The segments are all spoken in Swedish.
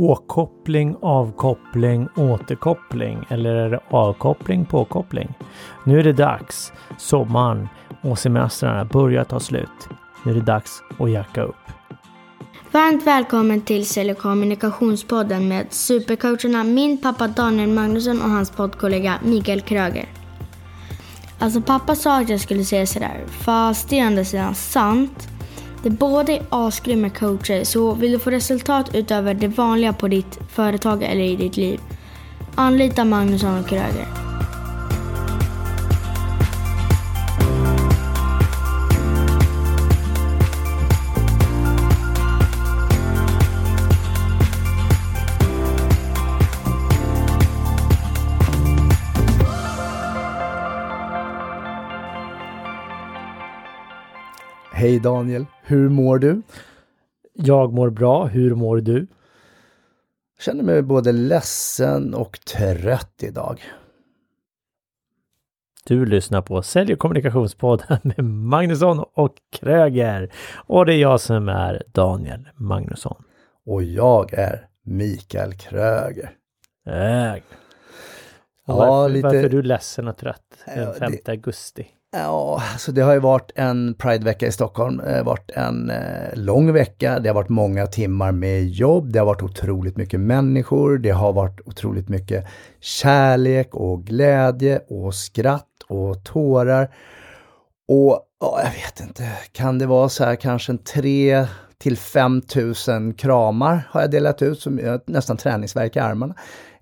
påkoppling, avkoppling, återkoppling eller är det avkoppling, påkoppling? Nu är det dags. Sommaren och semestrarna börjar ta slut. Nu är det dags att jacka upp. Varmt välkommen till Sälj och kommunikationspodden med supercoacherna min pappa Daniel Magnusson och hans poddkollega Mikael Kröger. Alltså pappa sa att jag skulle säga sådär, fast det är ändå sidan sant. Det båda är asgrymma coacher, så vill du få resultat utöver det vanliga på ditt företag eller i ditt liv, anlita Magnusson och Kröger. Hej Daniel, hur mår du? Jag mår bra. Hur mår du? Jag känner mig både ledsen och trött idag. Du lyssnar på Sälj och kommunikationspodden med Magnusson och Kröger. Och det är jag som är Daniel Magnusson. Och jag är Mikael Kröger. Äg. Ja, varför, lite- varför är du ledsen och trött den Ja, 5 det- augusti? Ja, så det har ju varit en Pridevecka i Stockholm. Det har varit en eh, lång vecka. Det har varit många timmar med jobb. Det har varit otroligt mycket människor. Det har varit otroligt mycket kärlek och glädje och skratt och tårar. Och ja, jag vet inte, kan det vara så här kanske en tre till 5 000 kramar har jag delat ut som jag nästan träningsvärk i armarna.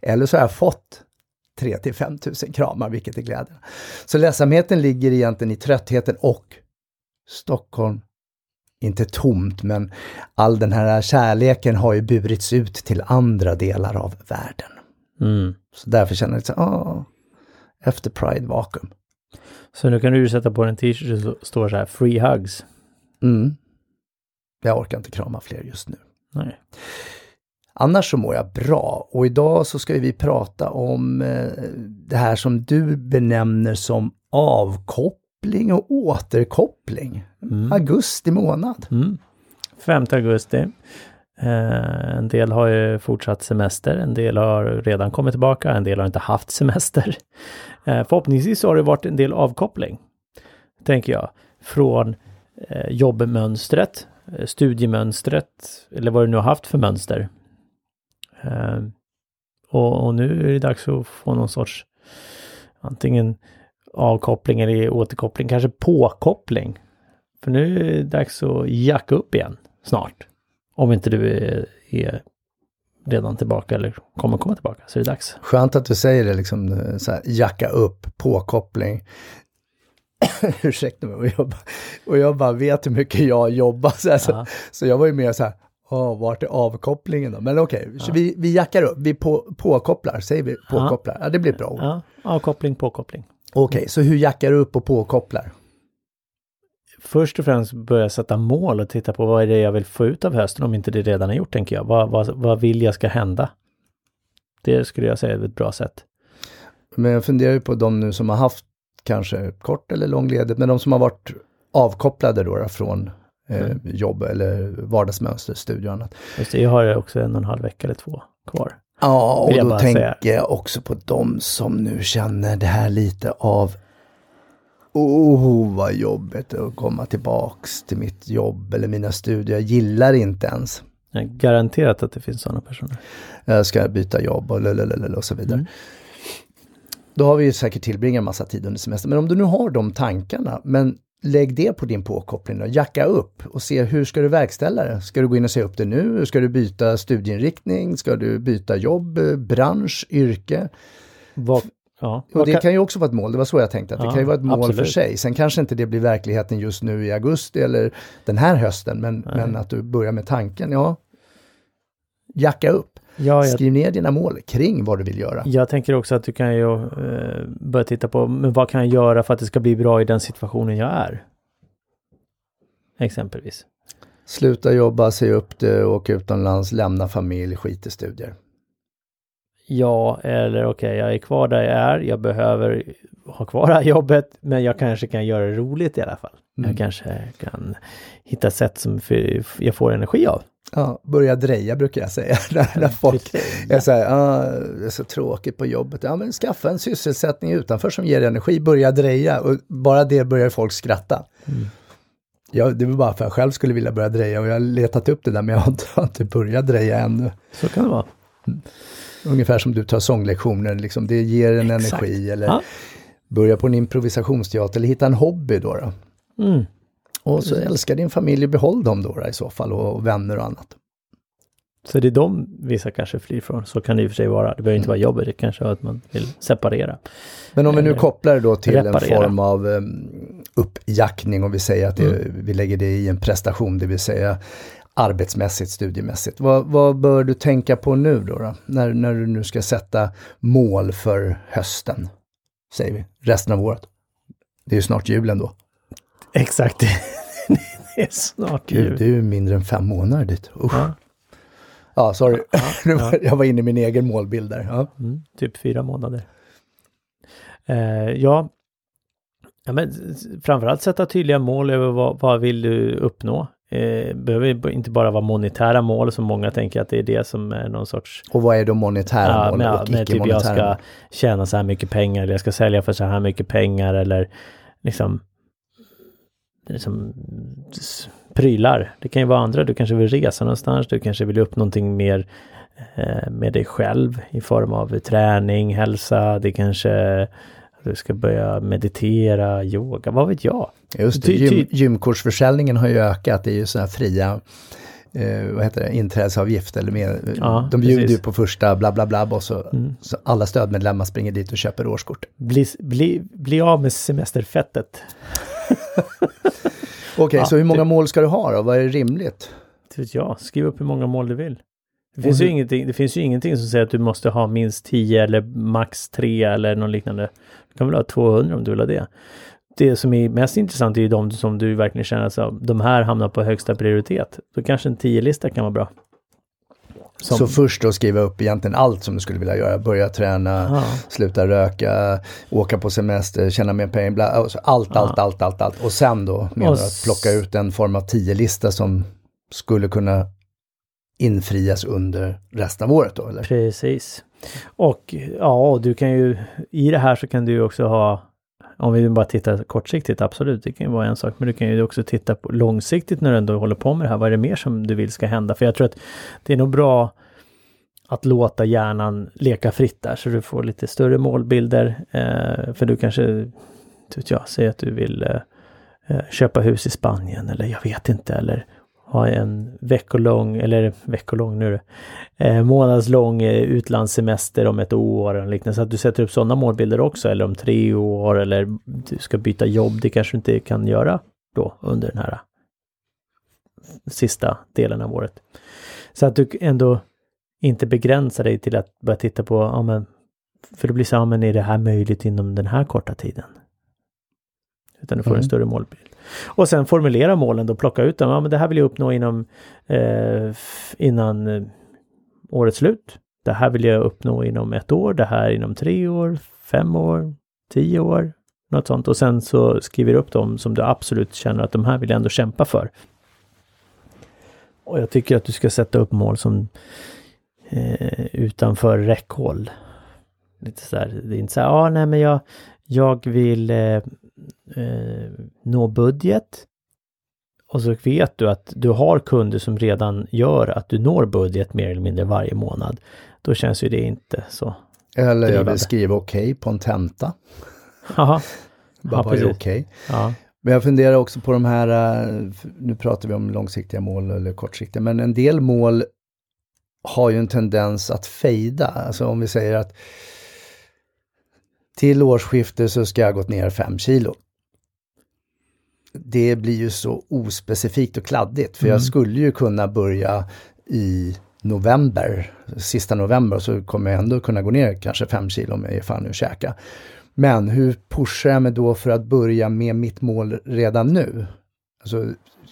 Eller så har jag fått 3 till 5 tusen kramar, vilket är glädjen. Så ledsamheten ligger egentligen i tröttheten och Stockholm, inte tomt, men all den här kärleken har ju burits ut till andra delar av världen. Mm. Så därför känner jag här, ah, efter Pride vakuum. Så nu kan du sätta på en t-shirt som står så här Free hugs. Mm. Jag orkar inte krama fler just nu. Nej. Annars så mår jag bra och idag så ska vi prata om eh, det här som du benämner som avkoppling och återkoppling. Augusti månad. Mm. 5 augusti. Eh, en del har ju fortsatt semester, en del har redan kommit tillbaka, en del har inte haft semester. Eh, förhoppningsvis har det varit en del avkoppling, tänker jag, från eh, jobbmönstret, studiemönstret eller vad du nu har haft för mönster. Eh, och, och nu är det dags att få någon sorts antingen avkoppling eller återkoppling, kanske påkoppling. För nu är det dags att jacka upp igen snart. Om inte du är, är redan tillbaka eller kommer komma tillbaka så är det dags. Skönt att du säger det, liksom så här, jacka upp, påkoppling. Ursäkta mig, och jag, bara, och jag bara vet hur mycket jag jobbar. Så, här, så, Ja. så jag var ju mer så här, Åh, vart är avkopplingen då? Men okej, så vi, vi jackar upp, vi på, påkopplar, säger vi påkopplar? Ja, det blir ett bra ord. Ja, avkoppling, påkoppling. Okej, så hur jackar du upp och påkopplar? Först och främst börja sätta mål och titta på vad är det jag vill få ut av hösten om inte det redan är gjort tänker jag. Vad, vad, vad vill jag ska hända? Det skulle jag säga är ett bra sätt. Men jag funderar ju på de nu som har haft kanske kort eller lång ledighet, men de som har varit avkopplade då, då från eh, jobb eller vardagsmönster, studier och annat. Just det, jag har också en och en halv vecka eller två kvar. Ja, och då tänker jag också på de som nu känner det här lite av Oh, vad jobbigt att komma tillbaks till mitt jobb eller mina studier. Jag gillar inte ens. Garanterat att det finns sådana personer. Jag ska byta jobb och, och så vidare. Mm. Då har vi ju säkert tillbringat en massa tid under semestern. Men om du nu har de tankarna, men lägg det på din påkoppling och jacka upp och se hur ska du verkställa det? Ska du gå in och säga upp det nu? Ska du byta studieinriktning? Ska du byta jobb, bransch, yrke? Vad, ja, Och det kan- kan ju också vara ett mål, det var så jag tänkte, att det Ja, kan ju vara ett mål för absolut. sig. Sen kanske inte det blir verkligheten just nu i augusti eller den här hösten, men, men att du börjar med tanken, ja. Jacka upp, ja, jag, skriv ner dina mål kring vad du vill göra. jag tänker också att du kan ju eh, börja titta på, men vad kan jag göra för att det ska bli bra i den situationen jag är? Exempelvis. Sluta jobba, säg upp det, åka utomlands, lämna familj, skit i studier. Ja, eller okej, jag är kvar där jag är, jag behöver ha kvar det här jobbet, men jag kanske kan göra det roligt i alla fall. Mm. Jag kanske kan hitta sätt som jag får energi av. Ja, börja dreja brukar jag säga. när folk är så här, ah, det är så tråkigt på jobbet. Ja, men skaffa en sysselsättning utanför som ger energi, börja dreja. Och bara det börjar folk skratta. Mm. Ja, det var bara för att jag själv skulle vilja börja dreja och jag har letat upp det där men jag har inte, har inte börjat dreja ännu. Så kan det vara. Mm. Ungefär som du tar sånglektioner, liksom, det ger en Exakt. energi. Eller ja. börja på en improvisationsteater eller hitta en hobby då. då. Mm. Och så älska din familj och behåll dem då, då i så fall och vänner och annat. Så det är de vissa kanske flyr från. Så kan det i och för sig vara. Det behöver inte vara jobbet, det kanske är att man vill separera. Men om vi nu kopplar det då till reparera. en form av um, uppjackning och vi säger att det, mm. vi lägger det i en prestation, det vill säga arbetsmässigt, studiemässigt. Vad, vad bör du tänka på nu då, då? När, när du nu ska sätta mål för hösten, säger vi, resten av året? Det är ju snart julen då. Exakt, är snart jul. Det är ju mindre än fem månader dit. Usch. Ja. Ja, sorry. Ja, ja. jag var inne i min egen målbild där. Ja. Mm, typ fyra månader. Eh, ja, ja men framförallt sätta tydliga mål över vad, vad vill du uppnå. Eh, behöver inte bara vara monetära mål som många tänker att det är det som är någon sorts... Och vad är då monetära ja, mål och icke typ jag ska tjäna så här mycket pengar eller jag ska sälja för så här mycket pengar eller liksom liksom, prylar. Det kan ju vara andra, du kanske vill resa någonstans, du kanske vill upp någonting mer eh, med dig själv i form av träning, hälsa, det kanske du ska börja meditera, yoga, vad vet jag? Just det, Gym, gymkursförsäljningen har ju ökat, det är ju sådana här fria eh, vad heter det, inträdesavgift eller mer. Ja, de bjuder ju på första bla bla bla och så, mm. så alla stödmedlemmar springer dit och köper årskort. Bli, bli, bli av med semesterfettet. Okej, okay, ja, så hur många typ. mål ska du ha då? Vad är rimligt? Det vet jag, skriv upp hur många mål du vill. Det finns, hur... ju ingenting, det finns ju ingenting som säger att du måste ha minst 10 eller max 3 eller något liknande. Du kan väl ha 200 om du vill ha det. Det som är mest intressant är ju de som du verkligen känner att de här hamnar på högsta prioritet. Då kanske en 10-lista kan vara bra. Som... Så först då skriva upp egentligen allt som du skulle vilja göra. Börja träna, Aha. sluta röka, åka på semester, tjäna mer pengar. Bla, alltså allt, allt, allt, allt, allt. Och sen då menar du att plocka ut en form av tio-lista som skulle kunna infrias under resten av året då? Eller? Precis. Och ja, du kan ju i det här så kan du ju också ha om vi bara tittar kortsiktigt, absolut, det kan ju vara en sak, men du kan ju också titta på långsiktigt när du ändå håller på med det här. Vad är det mer som du vill ska hända? För jag tror att det är nog bra att låta hjärnan leka fritt där så du får lite större målbilder. Eh, för du kanske, vet jag, säger att du vill eh, eh, köpa hus i Spanien eller jag vet inte, eller ha en veckolång, eller veckolång nu eh, månadslång eh, utlandssemester om ett år och liknande. Så att du sätter upp sådana målbilder också eller om tre år eller du ska byta jobb. Det kanske du inte kan göra då under den här eh, sista delen av året. Så att du ändå inte begränsar dig till att börja titta på, ja men, för det blir så, ja men är det här möjligt inom den här korta tiden? Utan du får mm. en större målbild. Och sen formulera målen då, plocka ut dem. Ja, men det här vill jag uppnå inom eh, innan eh, årets slut. Det här vill jag uppnå inom ett år, det här inom tre år, fem år, tio år, något sånt. Och sen så skriver du upp dem som du absolut känner att de här vill jag ändå kämpa för. Och jag tycker att du ska sätta upp mål som eh, utanför räckhåll. Lite så här, det är inte så här, ah, nej men jag, jag vill eh, eh, nå budget. Och så vet du att du har kunder som redan gör att du når budget mer eller mindre varje månad. Då känns ju det inte så Eller jag vill skriva okej okay på en tenta. Bara ja, okej. Okay. Ja. Men jag funderar också på de här, eh, nu pratar vi om långsiktiga mål eller kortsiktiga, men en del mål har ju en tendens att fejda. Alltså om vi säger att till årsskiftet så ska jag ha gått ner 5 kilo. Det blir ju så ospecifikt och kladdigt för mm. jag skulle ju kunna börja i november, sista november, så kommer jag ändå kunna gå ner kanske 5 kilo om jag ger fan nu käka. Men hur pushar jag mig då för att börja med mitt mål redan nu? Alltså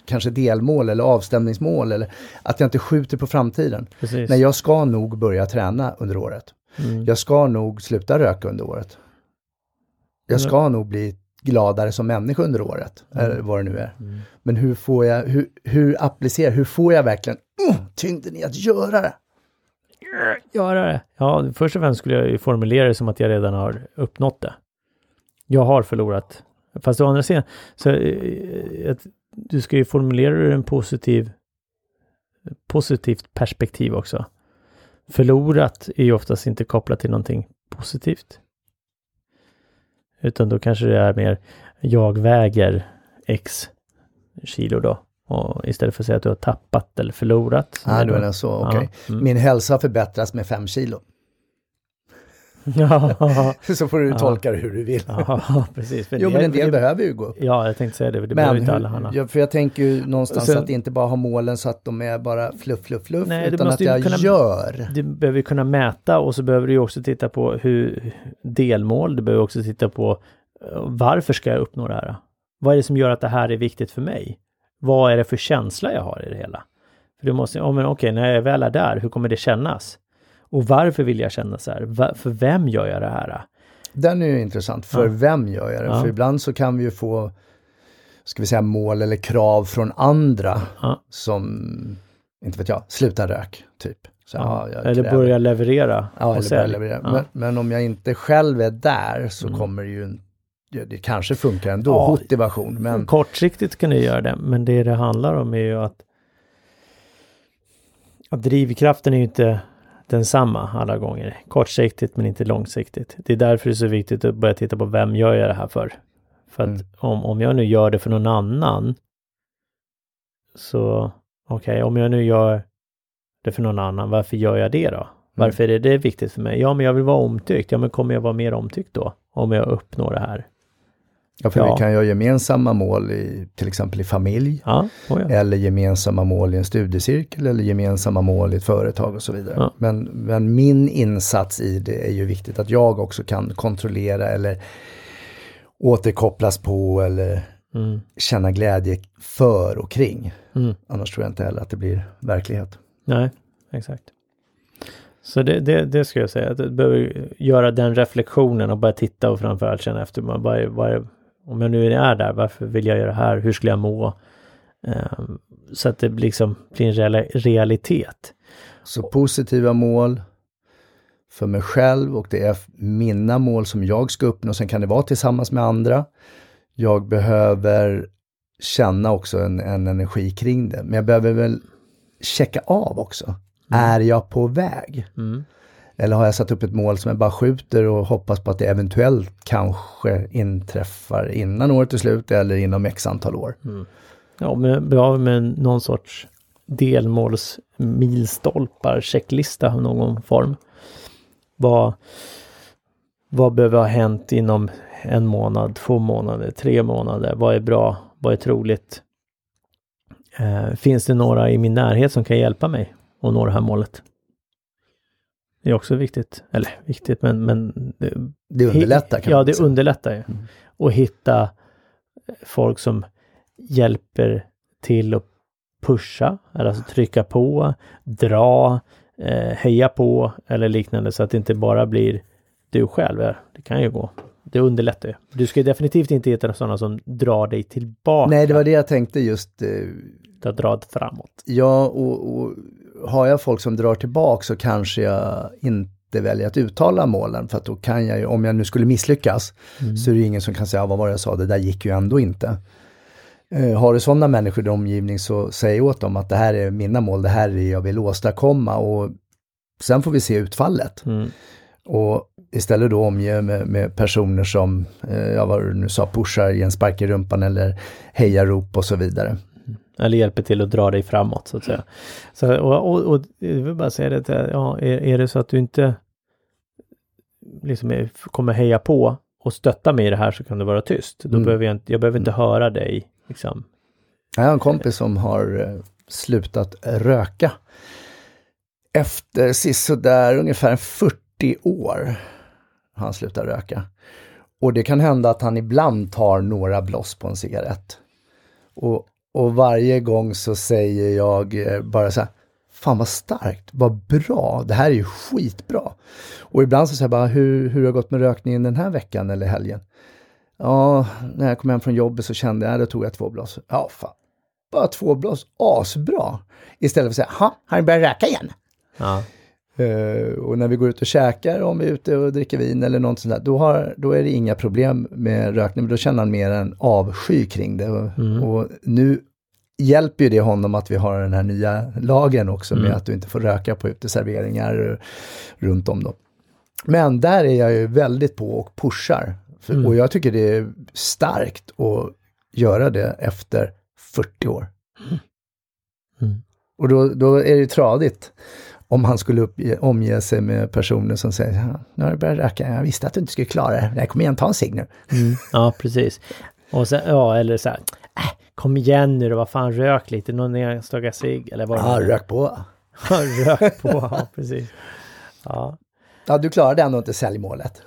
kanske delmål eller avstämningsmål eller att jag inte skjuter på framtiden. Precis. Nej, jag ska nog börja träna under året. Mm. Jag ska nog sluta röka under året jag ska mm. nog bli gladare som människa under året, mm. eller vad det nu är. Mm. Men hur får jag, hur, hur applicerar, hur får jag verkligen uh, tyngden i att göra det. Göra det. Ja, först och främst skulle jag ju formulera det som att jag redan har uppnått det. Jag har förlorat. Fast å andra sidan, så eh, att du ska ju formulera det ur en positiv positivt perspektiv också. Förlorat är ju oftast inte kopplat till någonting positivt. Utan då kanske det är mer, jag väger x kilo då. Och istället för att säga att du har tappat eller förlorat. Ja, du menar så, okej. Okay. Ja, mm. Min hälsa förbättras med fem kilo. Ja. så får du tolka det hur du vill. Ja, precis. Jo, men en del behöver ju gå upp. Ja, jag tänkte säga det. Det men inte alla Hanna. Ja, för jag tänker ju någonstans så, att inte bara ha målen så att de är bara fluff, fluff, fluff, nej, utan att jag kunna, gör. Du behöver kunna mäta och så behöver du också titta på hur delmål, du behöver också titta på eh, varför ska jag uppnå det här? Vad är det som gör att det här är viktigt för mig? Vad är det för känsla jag har i det hela? För du måste, oh, men okej, när jag väl är där, hur kommer det kännas? Och varför vill jag känna så här? För vem gör jag det här? Den är ju intressant. För ja. vem gör jag det? Ja. För ibland så kan vi ju få, ska vi säga mål eller krav från andra ja. som, inte vet jag, sluta rök, typ. Så, eller börja leverera. Ja, eller börja leverera. Men, men, om jag inte själv är där så mm. kommer det ju det kanske funkar ändå, ja, motivation. Men... Kortsiktigt kan det göra det, men det det handlar om är ju att, att drivkraften är ju inte densamma alla gånger. Kortsiktigt men inte långsiktigt. Det är därför det är så viktigt att börja titta på vem gör jag det här för? För att mm. om, om jag nu gör det för någon annan så okej, okay, om jag nu gör det för någon annan, varför gör jag det då? Mm. Varför är det, det viktigt för mig? Ja, men jag vill vara omtyckt. Ja, men kommer jag vara mer omtyckt då? Om jag uppnår det här? Ja, för ja. vi kan ju ha gemensamma mål i, till exempel i familj. Ja, oh ja. Eller gemensamma mål i en studiecirkel eller gemensamma mål i ett företag och så vidare. Men, men min insats i det är ju viktigt att jag också kan kontrollera eller återkopplas på eller mm. känna glädje för och kring. Mm. Annars tror jag inte heller att det blir verklighet. Nej, exakt. Så det, det, det ska jag säga, att du behöver göra den reflektionen och börja titta och framförallt känna efter. Vad, vad, om jag nu är där, varför vill jag göra det här? Hur skulle jag må? Um, så att det liksom blir en realitet. Så positiva mål för mig själv och det är mina mål som jag ska uppnå. Sen kan det vara tillsammans med andra. Jag behöver känna också en, en energi kring det. Men jag behöver väl checka av också. Mm. Är jag på väg? Mm. Eller har jag satt upp ett mål som jag bara skjuter och hoppas på att det eventuellt kanske inträffar innan året är slut eller inom x antal år. Mm. Ja, men bra med någon sorts delmålsmilstolpar checklista av någon form. Vad, vad behöver ha hänt inom en månad, två månader, tre månader? Vad är bra? Vad är troligt? Eh, finns det några i min närhet som kan hjälpa mig att nå det här målet? Det är också viktigt. Eller viktigt, men... men det underlättar kan Ja, det säga. underlättar ju. Mm. Och hitta folk som hjälper till att pusha, alltså trycka på, dra, eh, heja på eller liknande så att det inte bara blir du själv. Det kan ju gå. Det underlättar ju. Du ska definitivt inte hitta sådana som drar dig tillbaka. Nej, det var det jag tänkte just. Eh, du har dragit framåt. Ja, och, och har jag folk som drar tillbaka så kanske jag inte väljer att uttala målen för att då kan jag ju, om jag nu skulle misslyckas, mm. så är det ingen som kan säga, vad var det jag sa, det där gick ju ändå inte. Uh, har du sådana människor i din omgivning så säg åt dem att det här är mina mål, det här är det jag vill åstadkomma och sen får vi se utfallet. Mm. Och istället då omge med, med personer som, eh, ja vad du nu sa, pushar, ger en spark i rumpan eller hejarop och så vidare. Eller hjälper till att dra dig framåt så att säga. Så, och, och, och jag vill bara säga det, ja, är, är det så att du inte liksom är, kommer heja på och stötta mig i det här så kan du vara tyst. Då mm. behöver jag, inte, jag behöver inte mm. höra dig. Liksom. Jag har en kompis som har eh, slutat röka. Efter sådär ungefär 40 år har han slutat röka. Och det kan hända att han ibland tar några bloss på en cigarett. Och och varje gång så säger jag eh, bara så här, fan vad starkt, vad bra, det här är ju skitbra. Och ibland så säger jag bara, hur, hur har det gått med rökningen den här veckan eller helgen? Ja, när jag kom hem från jobbet så kände jag, då tog jag två blås. Ja, fan. bara två blås, asbra. Istället för att säga, ha, har du börjat röka igen? Ja. Uh, och när vi går ut och käkar, om vi är ute och dricker vin eller något sånt där, då, har, då är det inga problem med rökning, men då känner han mer en avsky kring det. Och, Mm. och nu hjälper ju det honom att vi har den här nya lagen också med Mm. att du inte får röka på uteserveringar runt om då. Men där är jag ju väldigt på och pushar. För, Mm. Och jag tycker det är starkt att göra det efter 40 år. Mm. Och då, då är det tradigt om han skulle uppge, omge sig med personer som säger, "Ja, nu har du börjat röka, jag visste att du inte skulle klara det, Nej, kom igen, ta en cigg nu. Ja, precis. Och sen, ja, eller så här, äh, kom igen nu då, vad fan, rök lite, någon enstaka cigg eller vad Ja, rök på. rök på, ja precis. Ja, Ja, du klarade ändå inte säljmålet.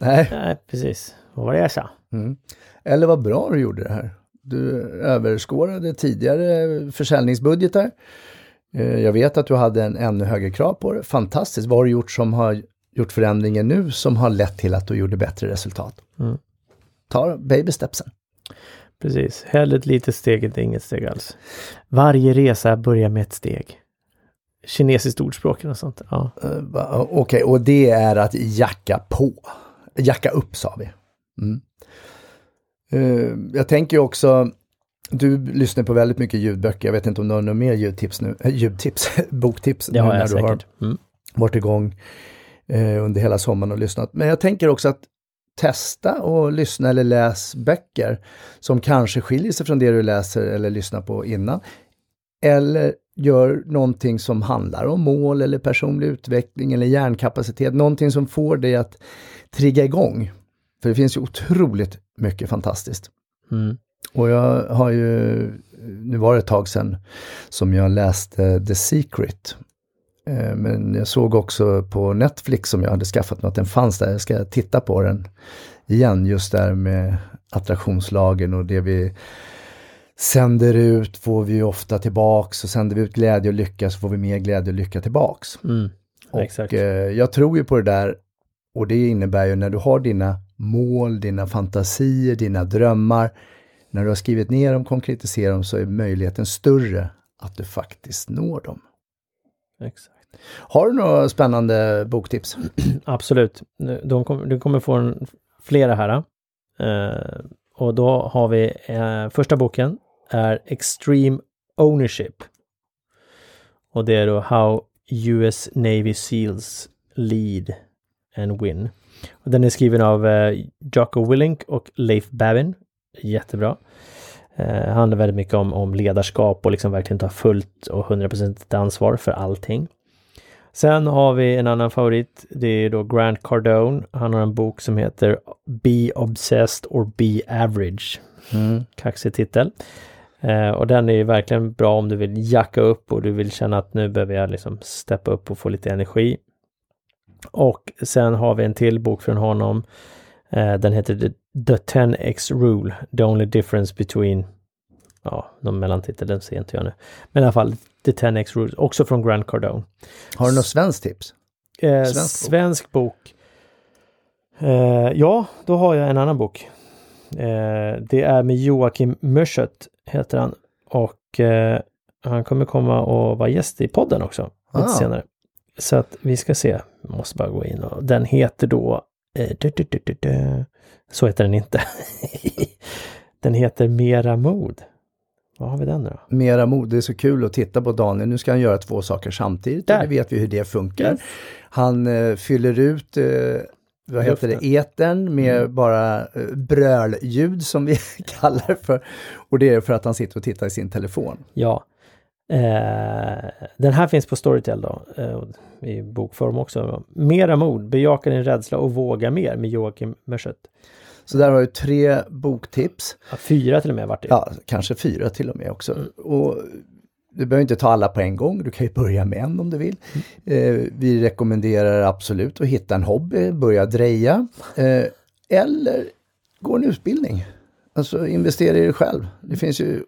Nej. nej, precis. Vad var det jag sa? Mm. Eller vad bra du gjorde det här. Du överskårade tidigare försäljningsbudgetar. Eh, Jag vet att du hade en ännu högre krav på det. Fantastiskt. Vad har du gjort som har gjort förändringen nu som har lett till att du gjorde bättre resultat? Mm. Ta baby stepsen. Precis. Hellre ett litet steg än inget steg alls. Varje resa börjar med ett steg. Kinesiskt ordspråk och sånt. Ja. Eh, Okej, och det är att jacka på. Jacka upp sa vi. Mm. Eh, jag tänker också, du lyssnar på väldigt mycket ljudböcker. Jag vet inte om du har några mer ljudtips nu, äh, ljudtips, boktips Det nu har när jag du har säkert. Mm. varit igång eh, under hela sommaren och lyssnat. Men jag tänker också att testa och lyssna eller läs böcker som kanske skiljer sig från det du läser eller lyssnar på innan. Eller gör någonting som handlar om mål eller personlig utveckling eller hjärnkapacitet, någonting som får dig att trigga igång. För det finns ju otroligt mycket fantastiskt. Mm. Och jag har ju, nu var det ett tag sedan som jag läste The Secret. Eh, Men jag såg också på Netflix som jag hade skaffat mig att den fanns där. Jag ska titta på den igen just där med attraktionslagen och det vi sänder ut får vi ju ofta tillbaks och sänder vi ut glädje och lycka så får vi mer glädje och lycka tillbaks. Mm. Och Exakt. eh, jag tror ju på det där och det innebär ju när du har dina mål, dina fantasier, dina drömmar. När du har skrivit ner dem, konkretiserat dem så är möjligheten större att du faktiskt når dem. Exakt. Har du några spännande boktips? Absolut. De kom, du kommer få en, flera här. Eh, och då har vi eh, första boken är Extreme Ownership. Och det är då How US Navy Seals Lead and Win. Och den är skriven av eh, Jocko Willink och Leif Babin. Jättebra. Eh, handlar väldigt mycket om, om ledarskap och liksom verkligen ta fullt och 100% ansvar för allting. Sen har vi en annan favorit. Det är då Grant Cardone. Han har en bok som heter Be Obsessed or Be Average. Kaxig titel. Eh, och den är ju verkligen bra om du vill jacka upp och du vill känna att nu behöver jag liksom steppa upp och få lite energi. Och sen har vi en till bok från honom. Eh, den heter The, The 10X Rule. The only difference between Ja, någon mellantitel, den ser inte jag nu. Men i alla fall, The 10X Rule, också från Grant Cardone. Har du något svenskt tips? Eh, Svensk bok. svensk bok. Eh, ja, då har jag en annan bok. Eh, det är med Joakim Mörset, heter han. Och eh, han kommer komma och vara gäst i podden också, lite Ah. senare. Så att vi ska se, måste bara gå in och den heter då du, du, du, du. Så heter den inte. den heter Mera mod. Vad har vi den då? Mera mod, det är så kul att titta på Daniel. Nu ska han göra två saker samtidigt. Där. Och det vet vi hur det funkar. Yes. Han eh, fyller ut eh, vad heter det, etern med bara eh, brölljud som vi kallar för. Och det är för att han sitter och tittar i sin telefon. Ja. Eh, den här finns på Storytel då, eh, i bokform också. Mera mod, bejaka din rädsla och våga mer med Joakim Mörset. Så där har du tre boktips. Ja, fyra till och med vart det. Ja, kanske fyra till och med också. Och du behöver inte ta alla på en gång, du kan ju börja med en om du vill. Eh, vi rekommenderar absolut att hitta en hobby, börja dreja. Eh, eller gå en utbildning. Alltså investera i dig själv. Det finns ju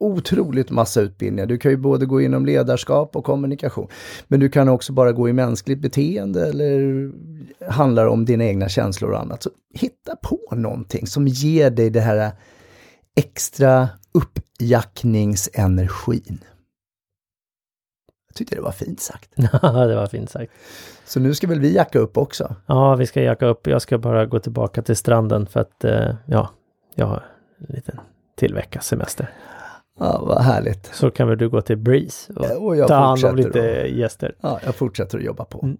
otroligt massa utbildningar. Du kan ju både gå inom ledarskap och kommunikation. Men du kan också bara gå i mänskligt beteende eller handlar om dina egna känslor och annat. Så hitta på någonting som ger dig det här extra uppjackningsenergin. Jag tyckte det var fint sagt. Ja, det var fint sagt. Så nu ska väl vi jacka upp också? Ja, vi ska jacka upp. Jag ska bara gå tillbaka till stranden för att, eh, ja, jag har en liten till veckas semester. Ja, vad härligt. Så kan väl du gå till Breeze och, Och jag ta hand om lite gäster. Ja, jag fortsätter att jobba på. Mm.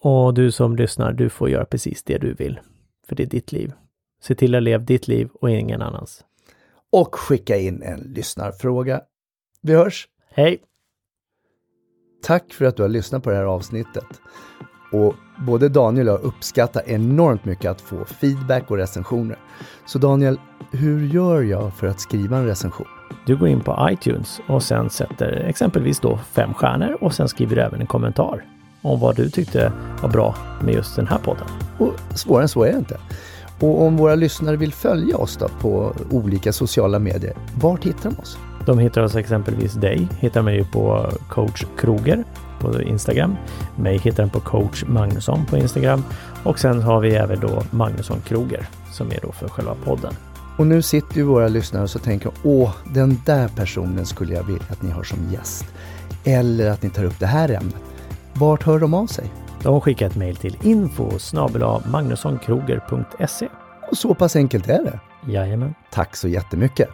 Och du som lyssnar, du får göra precis det du vill. För det är ditt liv. Se till att leva ditt liv och ingen annans. Och skicka in en lyssnarfråga. Vi hörs! Hej! Tack för att du har lyssnat på det här avsnittet. Och både Daniel och jag uppskattar enormt mycket att få feedback och recensioner. Så Daniel, hur gör jag för att skriva en recension? Du går in på iTunes och sen sätter exempelvis då fem stjärnor och sen skriver du även en kommentar om vad du tyckte var bra med just den här podden. Och svårare än så är det inte. Och om våra lyssnare vill följa oss då på olika sociala medier, vart hittar de oss? De hittar oss exempelvis dig, hittar mig ju på coach Kroger på Instagram. Mig hittar den på coach Magnusson på Instagram. Och sen har vi även då Magnusson Kroger som är då för själva podden. Och nu sitter ju våra lyssnare och så tänker åh, den där personen skulle jag vilja att ni har som gäst. Eller att ni tar upp det här ämnet. Vart hör de av sig? De skickar ett mejl till info magnussonkroger.se. Och så pass enkelt är det. Jajamän. Tack så jättemycket!